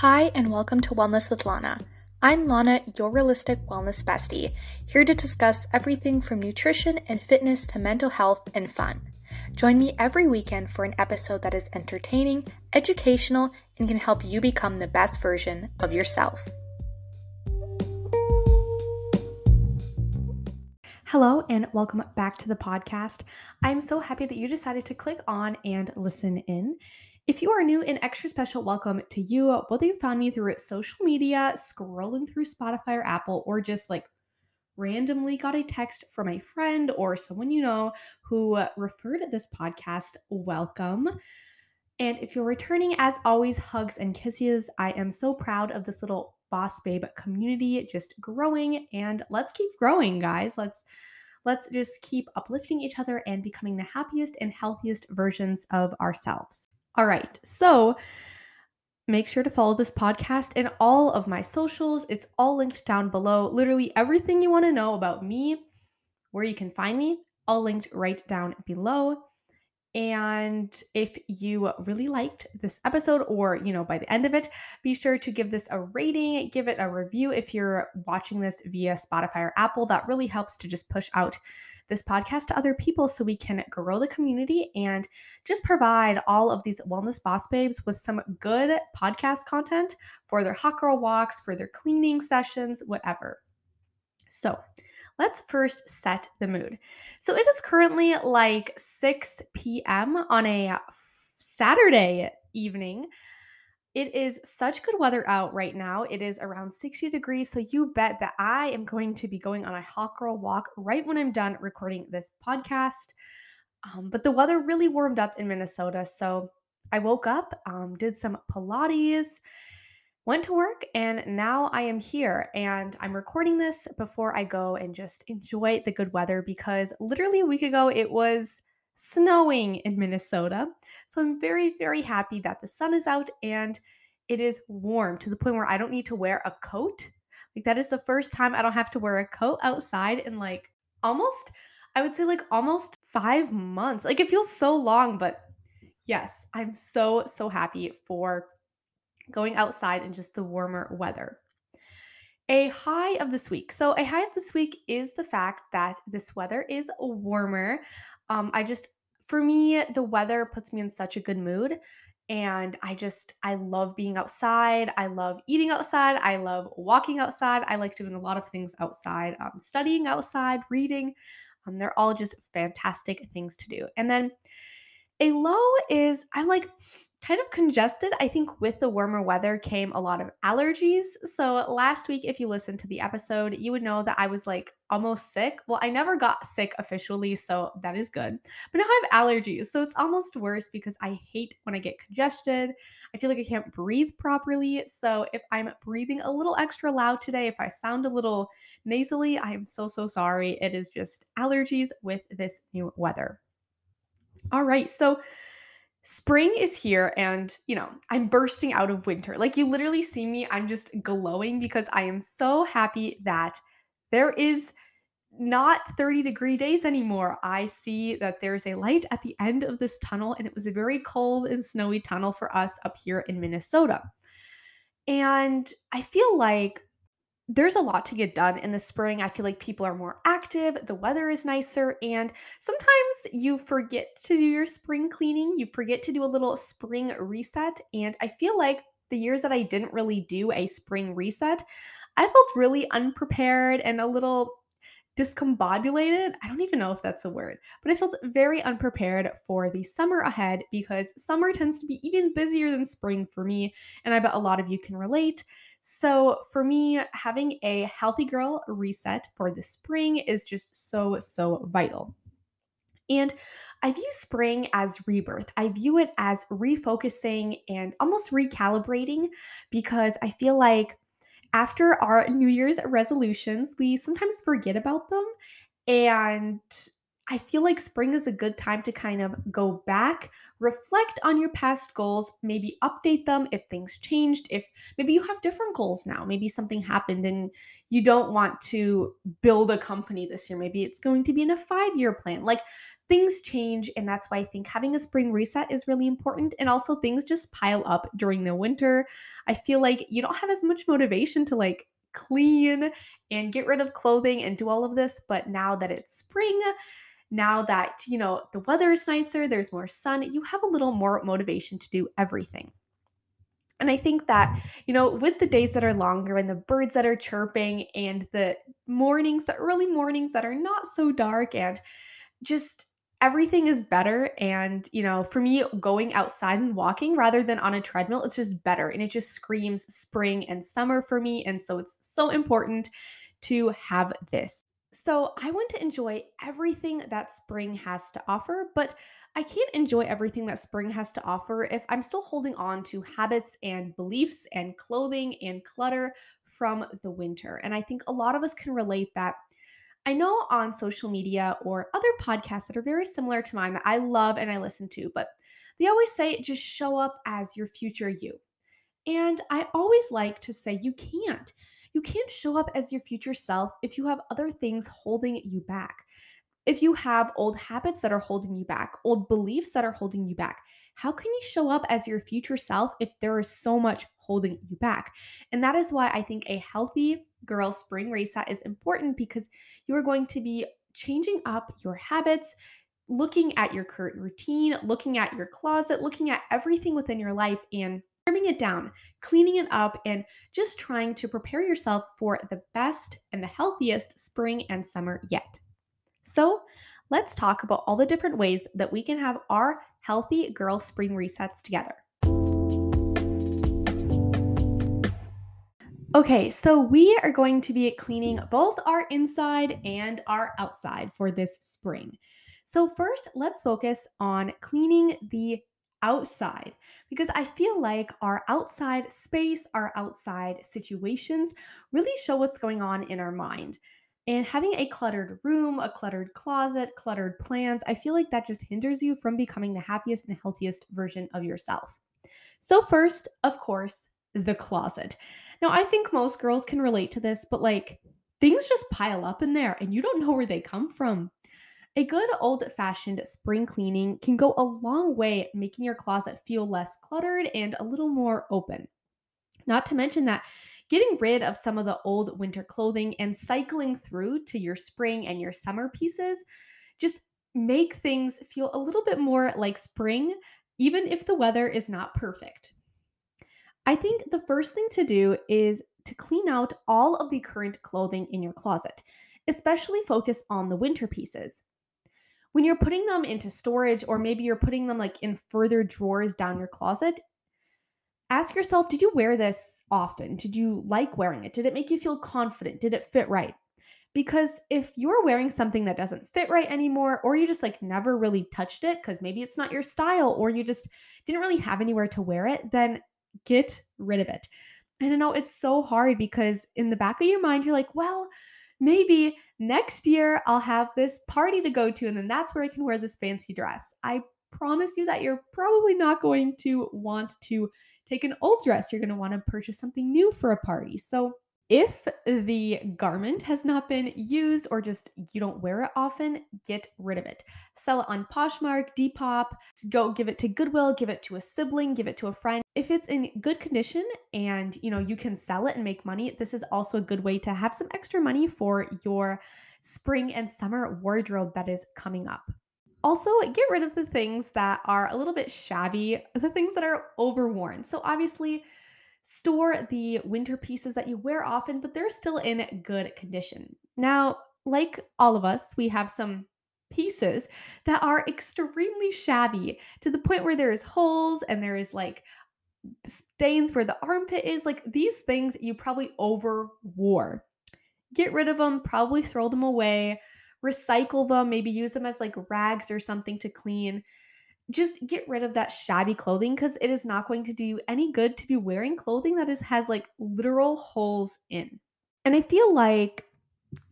Hi, and welcome to Wellness with Lana. I'm Lana, your realistic wellness bestie, here to discuss everything from nutrition and fitness to mental health and fun. Join me every weekend for an episode that is entertaining, educational, and can help you become the best version of yourself. Hello, and welcome back to the podcast. I'm so happy that you decided to click on and listen in. If you are new, an extra special welcome to you, whether you found me through social media, scrolling through Spotify or Apple, or just like randomly got a text from a friend or someone you know who referred this podcast, welcome. And if you're returning, as always, hugs and kisses. I am so proud of this little boss babe community just growing and let's keep growing, guys. Let's let's just keep uplifting each other and becoming the happiest and healthiest versions of ourselves. All right. So make sure to follow this podcast and all of my socials. It's all linked down below. Literally everything you want to know about me, where you can find me, all linked right down below. And if you really liked this episode, or you know, by the end of it, be sure to give this a rating, give it a review if you're watching this via Spotify or Apple. That really helps to just push out this podcast to other people so we can grow the community and just provide all of these wellness boss babes with some good podcast content for their hot girl walks, for their cleaning sessions, whatever. So, let's first set the mood. So, it is currently like 6 p.m. on a Saturday evening. It is such good weather out right now. It is around 60 degrees. So you bet that I am going to be going on a hot girl walk right when I'm done recording this podcast. Um, but the weather really warmed up in Minnesota. So I woke up, um, did some Pilates, went to work, and now I am here. And I'm recording this before I go and just enjoy the good weather because literally a week ago it was snowing in Minnesota. So I'm very, very happy that the sun is out and it is warm to the point where I don't need to wear a coat. Like, that is the first time I don't have to wear a coat outside in like almost, I would say, like almost five months. Like, it feels so long, but yes, I'm so, so happy for going outside in just the warmer weather. A high of this week. So, a high of this week is the fact that this weather is warmer. Um, I just, for me, the weather puts me in such a good mood. And I just, I love being outside. I love eating outside. I love walking outside. I like doing a lot of things outside, um, studying outside, reading. Um, they're all just fantastic things to do. And then a low is I'm like kind of congested. I think with the warmer weather came a lot of allergies. So last week, if you listened to the episode, you would know that I was like almost sick. Well, I never got sick officially, so that is good. But now I have allergies. So it's almost worse because I hate when I get congested. I feel like I can't breathe properly. So if I'm breathing a little extra loud today, if I sound a little nasally, I am so, so sorry. It is just allergies with this new weather. All right. So spring is here and, you know, I'm bursting out of winter. Like you literally see me, I'm just glowing because I am so happy that there is not 30 degree days anymore. I see that there's a light at the end of this tunnel, and it was a very cold and snowy tunnel for us up here in Minnesota. And I feel like there's a lot to get done in the spring. I feel like people are more active, the weather is nicer, and sometimes you forget to do your spring cleaning. You forget to do a little spring reset. And I feel like the years that I didn't really do a spring reset, I felt really unprepared and a little discombobulated. I don't even know if that's a word, but I felt very unprepared for the summer ahead because summer tends to be even busier than spring for me. And I bet a lot of you can relate. So, for me, having a healthy girl reset for the spring is just so, so vital. And I view spring as rebirth. I view it as refocusing and almost recalibrating because I feel like after our New Year's resolutions, we sometimes forget about them. And I feel like spring is a good time to kind of go back, reflect on your past goals, maybe update them if things changed, if maybe you have different goals now, maybe something happened and you don't want to build a company this year, maybe it's going to be in a 5-year plan. Like things change and that's why I think having a spring reset is really important and also things just pile up during the winter. I feel like you don't have as much motivation to like clean and get rid of clothing and do all of this, but now that it's spring, now that, you know, the weather is nicer, there's more sun, you have a little more motivation to do everything. And I think that, you know, with the days that are longer and the birds that are chirping and the mornings, the early mornings that are not so dark and just everything is better. And, you know, for me, going outside and walking rather than on a treadmill, it's just better. And it just screams spring and summer for me. And so it's so important to have this. So I want to enjoy everything that spring has to offer, but I can't enjoy everything that spring has to offer if I'm still holding on to habits and beliefs and clothing and clutter from the winter. And I think a lot of us can relate that. I know on social media or other podcasts that are very similar to mine that I love and I listen to, but they always say just show up as your future you. And I always like to say you can't. You can't show up as your future self if you have other things holding you back. If you have old habits that are holding you back, old beliefs that are holding you back, how can you show up as your future self if there is so much holding you back? And that is why I think a healthy girl spring reset is important because you are going to be changing up your habits, looking at your current routine, looking at your closet, looking at everything within your life and trimming it down, cleaning it up, and just trying to prepare yourself for the best and the healthiest spring and summer yet. So, let's talk about all the different ways that we can have our healthy girl spring resets together. Okay, so we are going to be cleaning both our inside and our outside for this spring. So, first, let's focus on cleaning the outside because I feel like our outside space, our outside situations really show what's going on in our mind. And having a cluttered room, a cluttered closet, cluttered plans, I feel like that just hinders you from becoming the happiest and healthiest version of yourself. So, first, of course, the closet. Now, I think most girls can relate to this, but like things just pile up in there and you don't know where they come from. A good old fashioned spring cleaning can go a long way making your closet feel less cluttered and a little more open. Not to mention that getting rid of some of the old winter clothing and cycling through to your spring and your summer pieces just make things feel a little bit more like spring, even if the weather is not perfect. I think the first thing to do is to clean out all of the current clothing in your closet, especially focus on the winter pieces when you're putting them into storage or maybe you're putting them like in further drawers down your closet, ask yourself did you wear this often? Did you like wearing it? Did it make you feel confident? Did it fit right? Because if you're wearing something that doesn't fit right anymore, or you just like never really touched it because maybe it's not your style, or you just didn't really have anywhere to wear it, then get rid of it. And I know it's so hard because in the back of your mind, you're like, well, maybe next year I'll have this party to go to, and then that's where I can wear this fancy dress. I promise you that you're probably not going to want to take an old dress. You're going to want to purchase something new for a party. So if the garment has not been used or just you don't wear it often, get rid of it. Sell it on Poshmark, Depop, go give it to Goodwill, give it to a sibling, give it to a friend. If it's in good condition and you know you can sell it and make money, this is also a good way to have some extra money for your spring and summer wardrobe that is coming up. Also, get rid of the things that are a little bit shabby, the things that are overworn. So obviously, Store the winter pieces that you wear often, but they're still in good condition. Now, like all of us, we have some pieces that are extremely shabby to the point where there is holes and there is like stains where the armpit is. Like these things you probably overwore. Get rid of them, probably throw them away, recycle them, maybe use them as like rags or something to clean just get rid of that shabby clothing because it is not going to do you any good to be wearing clothing that is has like literal holes in. And I feel like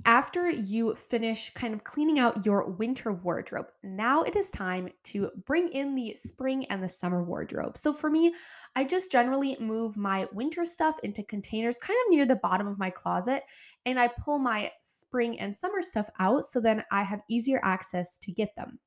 after you finish kind of cleaning out your winter wardrobe, now it is time to bring in the spring and the summer wardrobe. So for me, I just generally move my winter stuff into containers kind of near the bottom of my closet and I pull my spring and summer stuff out so then I have easier access to get them.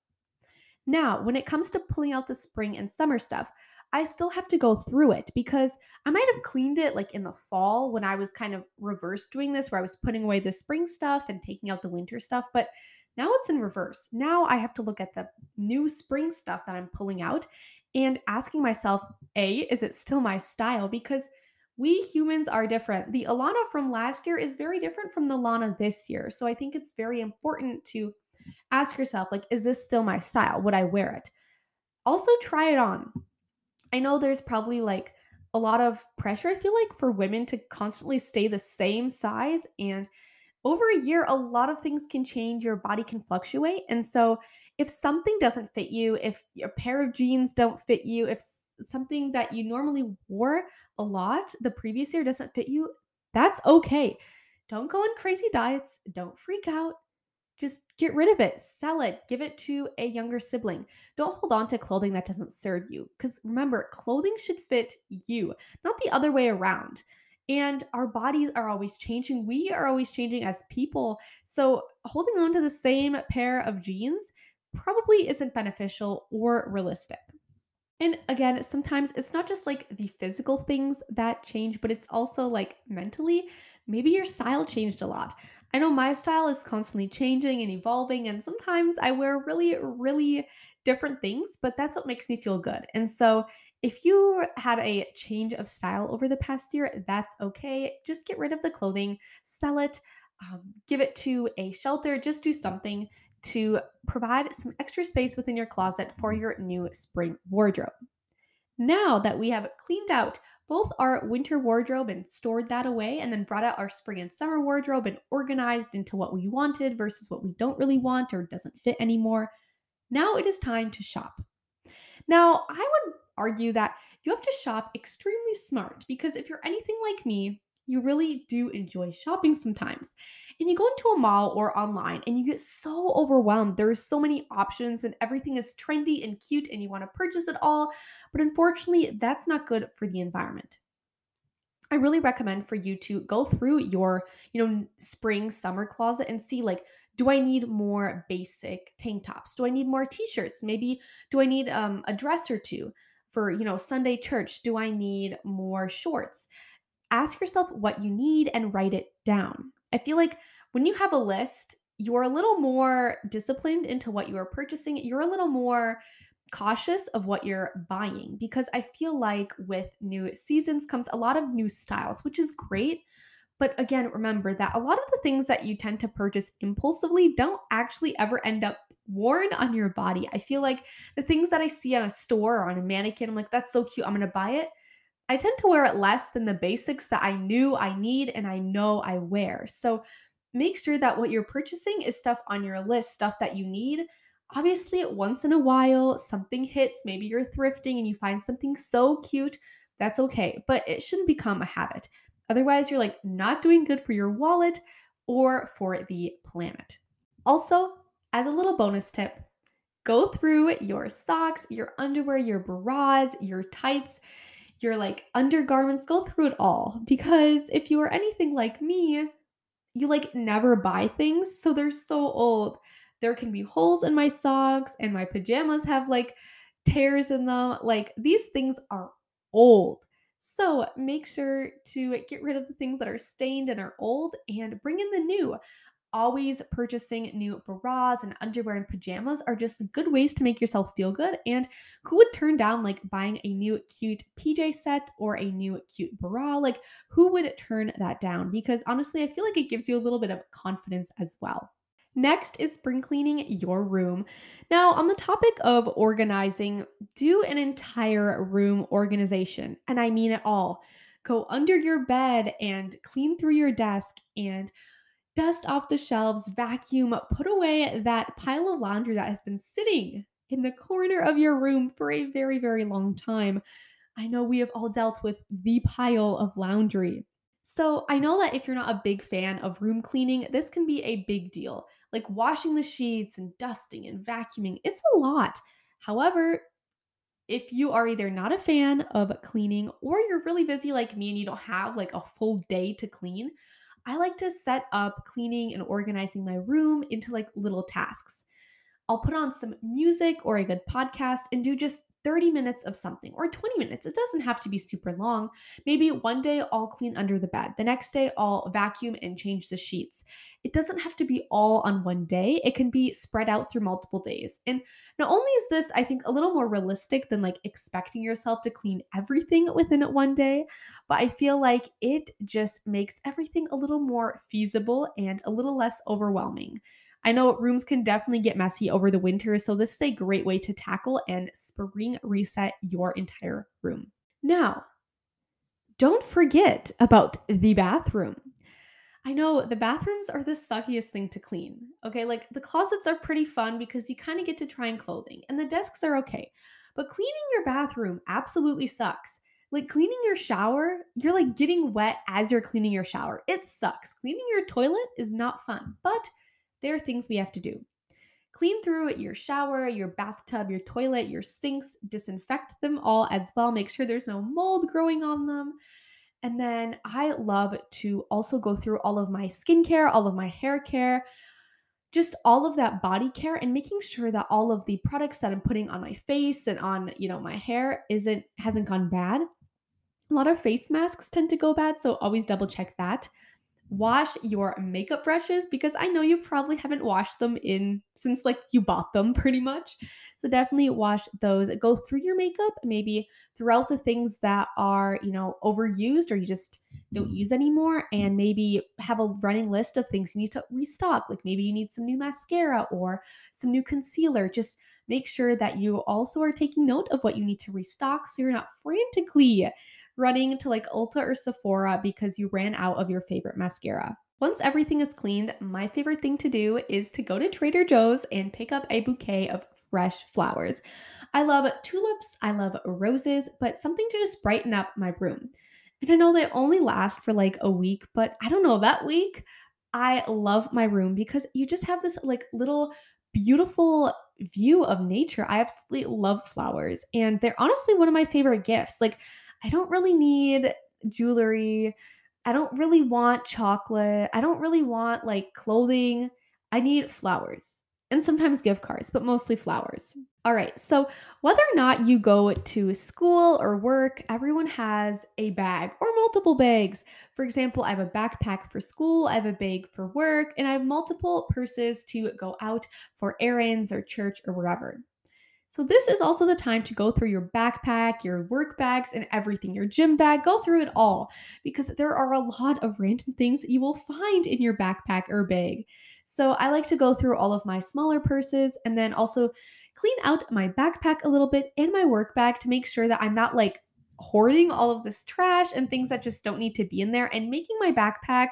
Now, when it comes to pulling out the spring and summer stuff, I still have to go through it because I might have cleaned it like in the fall when I was kind of reverse doing this, where I was putting away the spring stuff and taking out the winter stuff. But now it's in reverse. Now I have to look at the new spring stuff that I'm pulling out and asking myself, A, is it still my style? Because we humans are different. The Lana from last year is very different from the Lana this year. So I think it's very important to ask yourself, like, is this still my style? Would I wear it? Also, try it on I know there's probably like a lot of pressure, I feel like, for women to constantly stay the same size. And over a year, a lot of things can change. Your body can fluctuate. And so, if something doesn't fit you, if a pair of jeans don't fit you, if something that you normally wore a lot the previous year doesn't fit you, that's okay. Don't go on crazy diets. Don't freak out. Just get rid of it, sell it, give it to a younger sibling. Don't hold on to clothing that doesn't serve you. Because remember, clothing should fit you, not the other way around. And our bodies are always changing. We are always changing as people. So holding on to the same pair of jeans probably isn't beneficial or realistic. And again, sometimes it's not just like the physical things that change, but it's also like mentally. Maybe your style changed a lot. I know my style is constantly changing and evolving, and sometimes I wear really, really different things, but that's what makes me feel good. And so, if you had a change of style over the past year, that's okay. Just get rid of the clothing, sell it, um, give it to a shelter, just do something to provide some extra space within your closet for your new spring wardrobe. Now that we have cleaned out both our winter wardrobe and stored that away, and then brought out our spring and summer wardrobe and organized into what we wanted versus what we don't really want or doesn't fit anymore. Now it is time to shop. Now, I would argue that you have to shop extremely smart because if you're anything like me, you really do enjoy shopping sometimes. And you go into a mall or online and you get so overwhelmed. There's so many options and everything is trendy and cute and you want to purchase it all. But unfortunately, that's not good for the environment. I really recommend for you to go through your, you know, spring summer closet and see like do I need more basic tank tops? Do I need more t-shirts? Maybe do I need um, a dress or two for, you know, Sunday church? Do I need more shorts? Ask yourself what you need and write it down. I feel like when you have a list, you're a little more disciplined into what you are purchasing. You're a little more cautious of what you're buying because I feel like with new seasons comes a lot of new styles, which is great. But again, remember that a lot of the things that you tend to purchase impulsively don't actually ever end up worn on your body. I feel like the things that I see on a store or on a mannequin, I'm like, that's so cute, I'm gonna buy it. I tend to wear it less than the basics that I knew I need and I know I wear. So make sure that what you're purchasing is stuff on your list, stuff that you need. Obviously, once in a while, something hits. Maybe you're thrifting and you find something so cute. That's okay, but it shouldn't become a habit. Otherwise, you're like not doing good for your wallet or for the planet. Also, as a little bonus tip, go through your socks, your underwear, your bras, your tights, your like undergarments, go through it all. Because if you are anything like me, you like never buy things, so they're so old. There can be holes in my socks, and my pajamas have like tears in them. Like these things are old. So make sure to get rid of the things that are stained and are old and bring in the new always purchasing new bras and underwear and pajamas are just good ways to make yourself feel good. And who would turn down like buying a new cute PJ set or a new cute bra? Like, who would turn that down? Because honestly, I feel like it gives you a little bit of confidence as well. Next is spring cleaning your room. Now, on the topic of organizing, do an entire room organization. And I mean it all. Go under your bed and clean through your desk and dust off the shelves, vacuum, put away that pile of laundry that has been sitting in the corner of your room for a very, very long time. I know we have all dealt with the pile of laundry. So, I know that if you're not a big fan of room cleaning, this can be a big deal. Like washing the sheets and dusting and vacuuming, it's a lot. However, if you are either not a fan of cleaning or you're really busy like me and you don't have like a full day to clean, I like to set up cleaning and organizing my room into like little tasks. I'll put on some music or a good podcast and do just 30 minutes of something or 20 minutes. It doesn't have to be super long. Maybe one day I'll clean under the bed. The next day I'll vacuum and change the sheets. It doesn't have to be all on one day. It can be spread out through multiple days. And not only is this, I think, a little more realistic than like expecting yourself to clean everything within one day, but I feel like it just makes everything a little more feasible and a little less overwhelming. I know rooms can definitely get messy over the winter, so this is a great way to tackle and spring reset your entire room. Now, don't forget about the bathroom. I know the bathrooms are the suckiest thing to clean. Okay, like the closets are pretty fun because you kind of get to try on clothing, and the desks are okay. But cleaning your bathroom absolutely sucks. Like cleaning your shower, you're like getting wet as you're cleaning your shower. It sucks. Cleaning your toilet is not fun, but there are things we have to do. Clean through it, your shower, your bathtub, your toilet, your sinks, disinfect them all as well. Make sure there's no mold growing on them. And then I love to also go through all of my skincare, all of my hair care, just all of that body care and making sure that all of the products that I'm putting on my face and on, you know, my hair isn't hasn't gone bad. A lot of face masks tend to go bad, so always double check that wash your makeup brushes because I know you probably haven't washed them in since like you bought them pretty much. So definitely wash those. Go through your makeup, maybe throughout the things that are, you know, overused or you just don't use anymore and maybe have a running list of things you need to restock. Like maybe you need some new mascara or some new concealer. Just make sure that you also are taking note of what you need to restock so you're not frantically running to like Ulta or Sephora because you ran out of your favorite mascara. Once everything is cleaned, my favorite thing to do is to go to Trader Joe's and pick up a bouquet of fresh flowers. I love tulips, I love roses, but something to just brighten up my room. And I know they only last for like a week, but I don't know, that week, I love my room because you just have this like little beautiful view of nature. I absolutely love flowers, and they're honestly one of my favorite gifts. Like, I don't really need jewelry. I don't really want chocolate. I don't really want like clothing. I need flowers and sometimes gift cards, but mostly flowers. All right, so whether or not you go to school or work, everyone has a bag or multiple bags. For example, I have a backpack for school, I have a bag for work, and I have multiple purses to go out for errands or church or wherever. So, this is also the time to go through your backpack, your work bags, and everything, your gym bag. Go through it all because there are a lot of random things that you will find in your backpack or bag. So, I like to go through all of my smaller purses and then also clean out my backpack a little bit and my work bag to make sure that I'm not like hoarding all of this trash and things that just don't need to be in there and making my backpack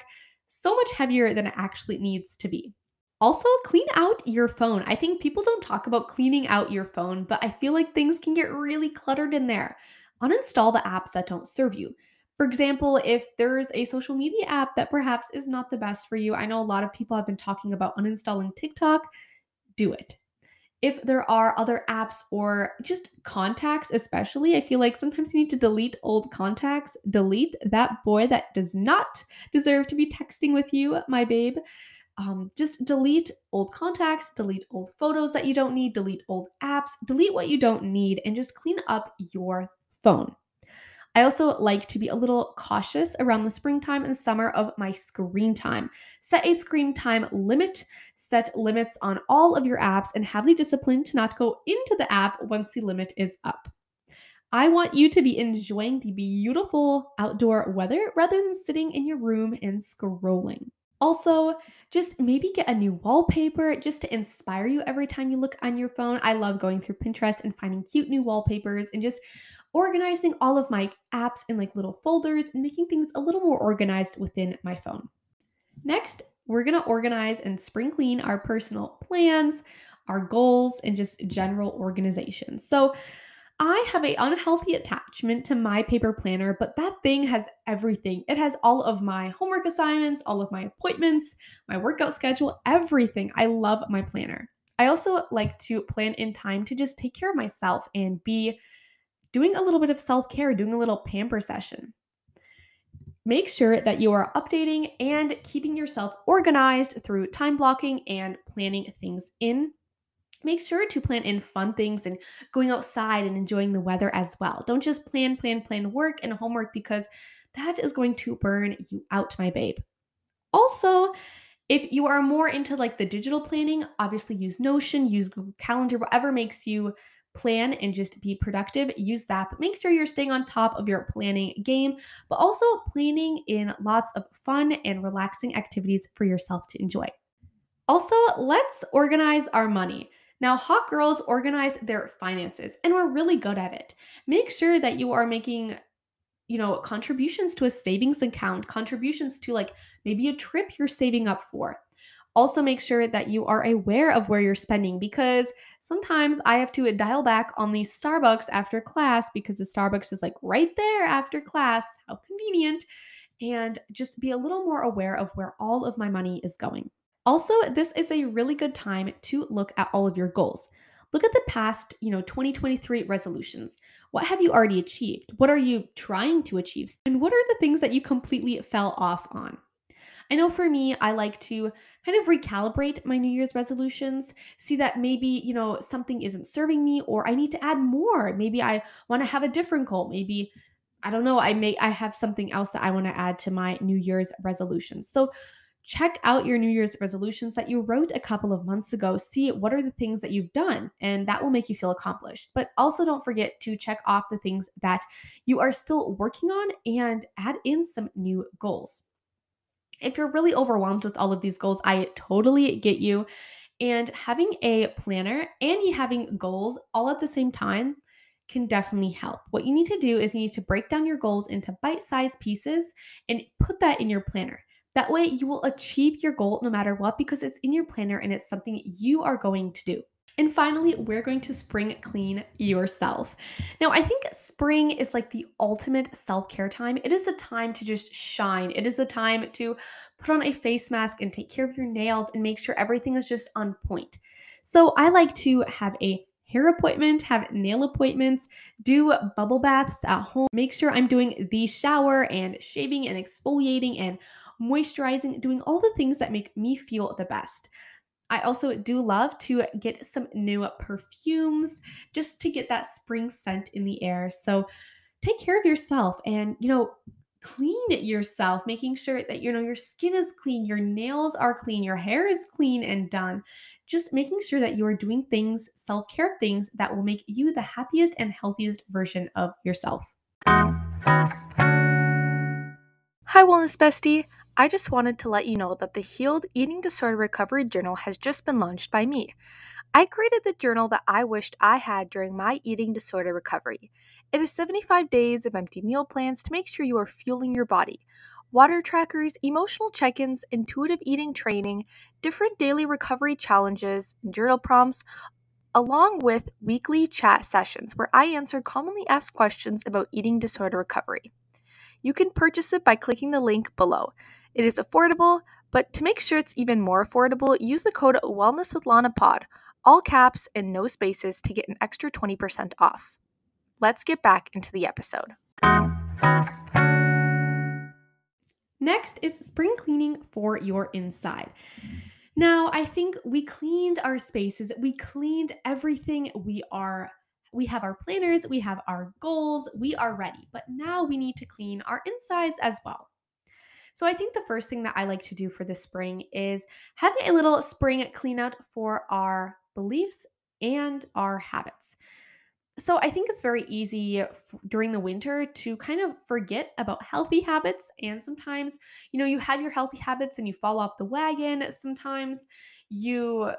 so much heavier than it actually needs to be. Also, clean out your phone. I think people don't talk about cleaning out your phone, but I feel like things can get really cluttered in there. Uninstall the apps that don't serve you. For example, if there's a social media app that perhaps is not the best for you, I know a lot of people have been talking about uninstalling TikTok, do it. If there are other apps or just contacts, especially, I feel like sometimes you need to delete old contacts. Delete that boy that does not deserve to be texting with you, my babe um, just delete old contacts, delete old photos that you don't need, delete old apps, delete what you don't need, and just clean up your phone. I also like to be a little cautious around the springtime and summer of my screen time. Set a screen time limit, set limits on all of your apps, and have the discipline to not go into the app once the limit is up. I want you to be enjoying the beautiful outdoor weather rather than sitting in your room and scrolling. Also, just maybe get a new wallpaper just to inspire you every time you look on your phone. I love going through Pinterest and finding cute new wallpapers and just organizing all of my apps in like little folders and making things a little more organized within my phone. Next, we're going to organize and spring clean our personal plans, our goals, and just general organization. So, I have a unhealthy attachment to my paper planner, but that thing has everything. It has all of my homework assignments, all of my appointments, my workout schedule, everything. I love my planner. I also like to plan in time to just take care of myself and be doing a little bit of self care, doing a little pamper session. Make sure that you are updating and keeping yourself organized through time blocking and planning things in. Make sure to plan in fun things and going outside and enjoying the weather as well. Don't just plan, plan, plan work and homework because that is going to burn you out, my babe. Also, if you are more into like the digital planning, obviously use Notion, use Google Calendar, whatever makes you plan and just be productive, use that. But make sure you're staying on top of your planning game, but also planning in lots of fun and relaxing activities for yourself to enjoy. Also, let's organize our money. Now, hot girls organize their finances and we're really good at it. Make sure that you are making you know, contributions to a savings account, contributions to like maybe a trip you're saving up for. Also, make sure that you are aware of where you're spending because sometimes I have to dial back on the Starbucks after class because the Starbucks is like right there after class. How convenient. And just be a little more aware of where all of my money is going. Also, this is a really good time to look at all of your goals. Look at the past, you know, 2023 resolutions. What have you already achieved? What are you trying to achieve? And what are the things that you completely fell off on? I know for me, I like to kind of recalibrate my New Year's resolutions, see that maybe, you know, something isn't serving me or I need to add more. Maybe I want to have a different goal. Maybe I don't know, I may I have something else that I want to add to my New Year's resolutions. So check out your New Year's resolutions that you wrote a couple of months ago. See what are the things that you've done, and that will make you feel accomplished. But also don't forget to check off the things that you are still working on and add in some new goals. If you're really overwhelmed with all of these goals, I totally get you. And having a planner and you having goals all at the same time can definitely help. What you need to do is you need to break down your goals into bite sized pieces and put that in your planner. That way, you will achieve your goal no matter what because it's in your planner and it's something you are going to do. And finally, we're going to spring clean yourself. Now, I think spring is like the ultimate self care time. It is a time to just shine. It is a time to put on a face mask and take care of your nails and make sure everything is just on point. So, I like to have a hair appointment, have nail appointments, do bubble baths at home, make sure I'm doing the shower and shaving and exfoliating and moisturizing, doing all the things that make me feel the best. I also do love to get some new perfumes just to get that spring scent in the air. So take care of yourself and, you know, clean yourself, making sure that, you know, your skin is clean, your nails are clean, your hair is clean and done. Just making sure that you are doing things, self care things that will make you the happiest and healthiest version of yourself. Hi, Wellness Bestie. I just wanted to let you know that the Healed Eating Disorder Recovery Journal has just been launched by me. I created the journal that I wished I had during my eating disorder recovery. It is 75 days of empty meal plans to make sure you are fueling your body, water trackers, emotional check ins, intuitive eating training, different daily recovery challenges, and journal prompts, along with weekly chat sessions where I answer commonly asked questions about eating disorder recovery. You can purchase it by clicking the link below. It is affordable, but to make sure it's even more affordable, use the code Wellness with Lana Pod, all caps and no spaces, to get an extra 20% off. Let's get back into the episode. Next is spring cleaning for your inside. Now, I think we cleaned our spaces, we cleaned everything. We are we have our planners, we have our goals, we are ready. But now we need to clean our insides as well. So I think the first thing that I like to do for the spring is having a little spring clean out for our beliefs and our habits. So I think it's very easy f- during the winter to kind of forget about healthy habits and sometimes, you know, you have your healthy habits and you fall off the wagon. Sometimes you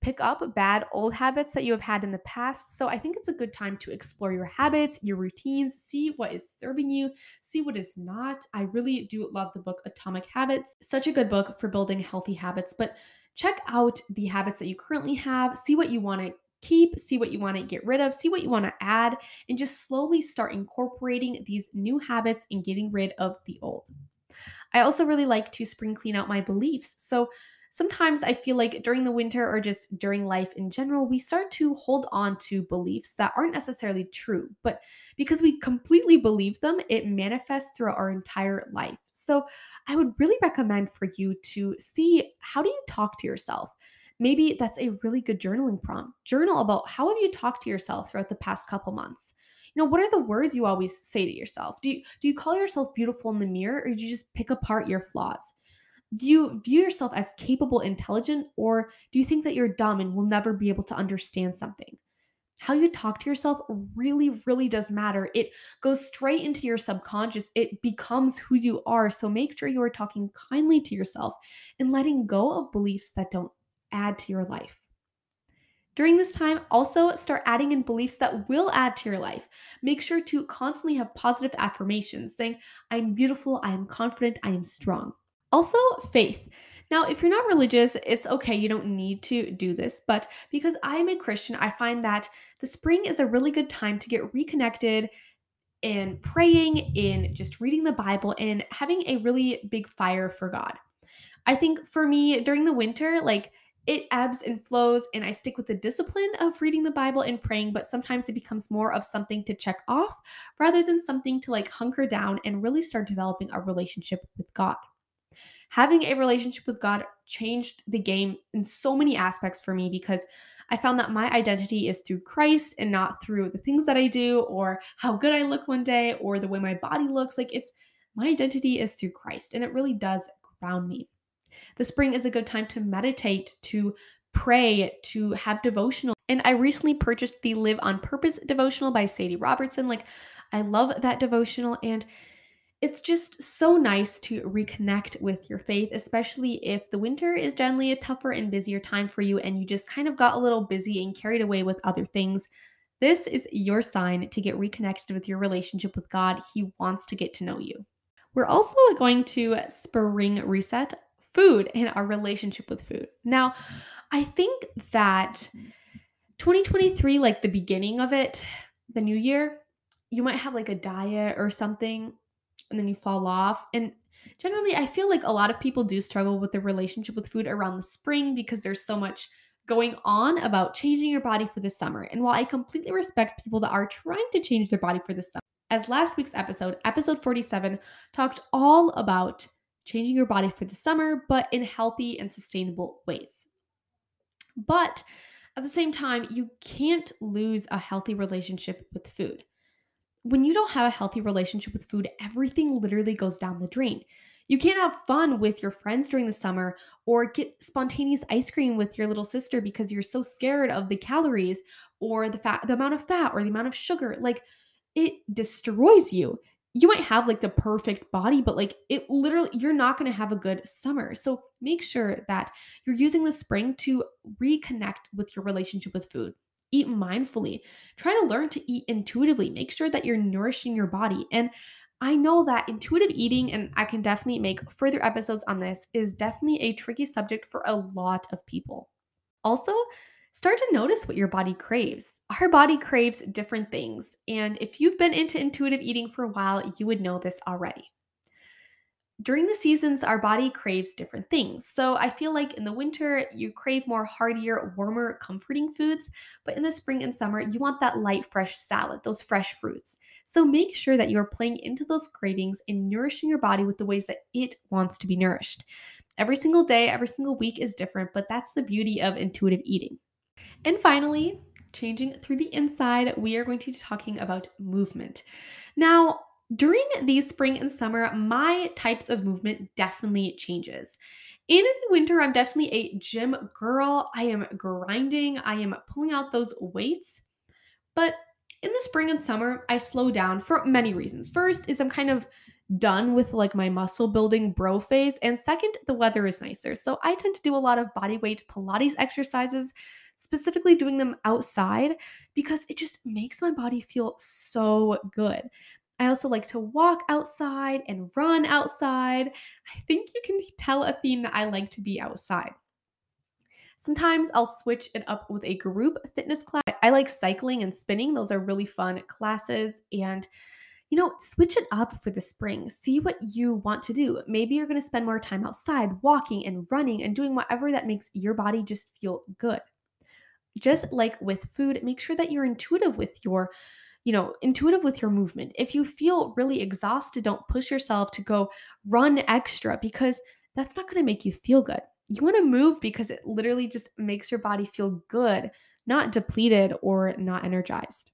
pick up bad old habits that you have had in the past. So I think it's a good time to explore your habits, your routines, see what is serving you, see what is not. I really do love the book Atomic Habits. Such a good book for building healthy habits, but check out the habits that you currently have, see what you want to keep, see what you want to get rid of, see what you want to add, and just slowly start incorporating these new habits and getting rid of the old. I also really like to spring clean out my beliefs. So sometimes I feel like during the winter or just during life in general, we start to hold on to beliefs that aren't necessarily true, but because we completely believe them, it manifests throughout our entire life. So I would really recommend for you to see how do you talk to yourself? Maybe that's a really good journaling prompt. Journal about how have you talked to yourself throughout the past couple months? You know, what are the words you always say to yourself? Do you do you call yourself beautiful in the mirror or do you just pick apart your flaws? Do you view yourself as capable, intelligent, or do you think that you're dumb and will never be able to understand something? How you talk to yourself really, really does matter. It goes straight into your subconscious. It becomes who you are. So make sure you are talking kindly to yourself and letting go of beliefs that don't add to your life. During this time, also start adding in beliefs that will add to your life. Make sure to constantly have positive affirmations saying, I'm beautiful, I am confident, I am strong. Also, faith. Now, if you're not religious, it's okay. You don't need to do this. But because I'm a Christian, I find that the spring is a really good time to get reconnected and praying, in just reading the Bible, and having a really big fire for God. I think for me during the winter, like it ebbs and flows, and I stick with the discipline of reading the Bible and praying, but sometimes it becomes more of something to check off rather than something to like hunker down and really start developing a relationship with God having a relationship with God changed the game in so many aspects for me because I found that my identity is through Christ and not through the things that I do or how good I look one day or the way my body looks. Like it's my identity is through Christ and it really does ground me. The spring is a good time to meditate, to pray, to have devotional. And I recently purchased the Live on Purpose devotional by Sadie Robertson. Like, I love that devotional. And it's just so nice to reconnect with your faith, especially if the winter is generally a tougher and busier time for you and you just kind of got a little busy and carried away with other things. This is your sign to get reconnected with your relationship with God. He wants to get to know you. We're also going to spring reset food and our relationship with food. Now, I think that 2023, like the beginning of it, the new year, you might have like a diet or something and then you fall off. And generally, I feel like a lot of people do struggle with their relationship with food around the spring because there's so much going on about changing your body for the summer. And while I completely respect people that are trying to change their body for the summer, as last week's episode, episode 47, talked all about changing your body for the summer, but in healthy and sustainable ways. But at the same time, you can't lose a healthy relationship with food when you don't have a healthy relationship with food, everything literally goes down the drain. You can't have fun with your friends during the summer or get spontaneous ice cream with your little sister because you're so scared of the calories or the fat the amount of fat or the amount of sugar. Like it destroys you. You might have like the perfect body, but like it literally you're not going to have a good summer. So make sure that you're using the spring to reconnect with your relationship with food eat mindfully. Try to learn to eat intuitively. Make sure that you're nourishing your body. And I know that intuitive eating, and I can definitely make further episodes on this, is definitely a tricky subject for a lot of people. Also, start to notice what your body craves. Our body craves different things. And if you've been into intuitive eating for a while, you would know this already during the seasons, our body craves different things. So I feel like in the winter, you crave more heartier, warmer, comforting foods. But in the spring and summer, you want that light, fresh salad, those fresh fruits. So make sure that you are playing into those cravings and nourishing your body with the ways that it wants to be nourished. Every single day, every single week is different, but that's the beauty of intuitive eating. And finally, changing through the inside, we are going to be talking about movement. Now, during the spring and summer, my types of movement definitely changes. In the winter, I'm definitely a gym girl. I am grinding, I am pulling out those weights. But in the spring and summer, I slow down for many reasons. First is I'm kind of done with like my muscle building bro phase. And second, the weather is nicer. So I tend to do a lot of body weight Pilates exercises, specifically doing them outside because it just makes my body feel so good. I also like to walk outside and run outside. I think you can tell a theme that I like to be outside. Sometimes I'll switch it up with a group fitness class. I like cycling and spinning, those are really fun classes. And you know, switch it up for the spring. See what you want to do. Maybe you're going to spend more time outside, walking and running and doing whatever that makes your body just feel good. Just like with food, make sure that you're intuitive with your you know, intuitive with your movement. If you feel really exhausted, don't push yourself to go run extra because that's not going to make you feel good. You want to move because it literally just makes your body feel good, not depleted or not energized.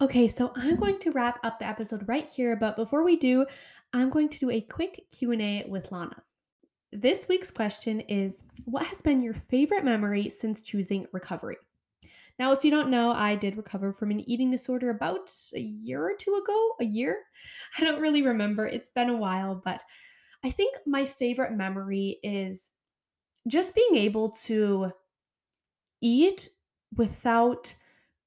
Okay, so I'm going to wrap up the episode right here, but before we do, I'm going to do a quick Q&A with Lana. This week's question is what has been your favorite memory since choosing recovery? Now, if you don't know, I did recover from an eating disorder about a year or two ago, a year. I don't really remember. It's been a while, but I think my favorite memory is just being able to eat without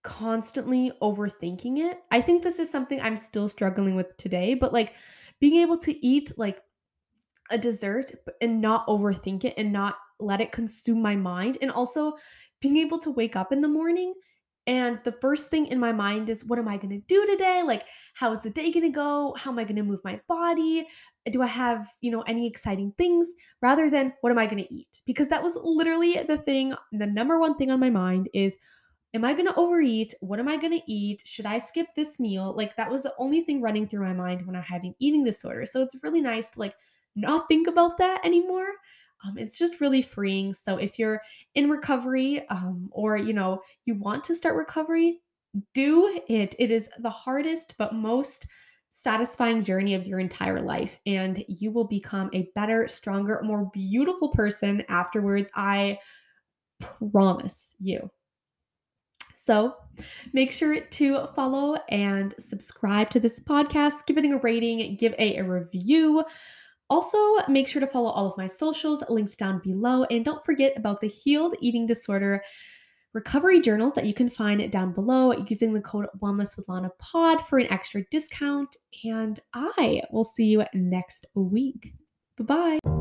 constantly overthinking it. I think this is something I'm still struggling with today, but like being able to eat like a dessert and not overthink it and not let it consume my mind and also being able to wake up in the morning and the first thing in my mind is what am I going to do today? Like how is the day going to go? How am I going to move my body? Do I have, you know, any exciting things rather than what am I going to eat? Because that was literally the thing, the number one thing on my mind is am I going to overeat? What am I going to eat? Should I skip this meal? Like that was the only thing running through my mind when I had an eating disorder. So it's really nice to like not think about that anymore. Um, it's just really freeing. So if you're in recovery um, or you know you want to start recovery, do it. It is the hardest but most satisfying journey of your entire life, and you will become a better, stronger, more beautiful person afterwards. I promise you. So make sure to follow and subscribe to this podcast, give it a rating, give a, a review. Also, make sure to follow all of my socials linked down below. And don't forget about the Healed Eating Disorder recovery journals that you can find down below using the code Wellness with Lana Pod for an extra discount. And I will see you next week. Bye bye.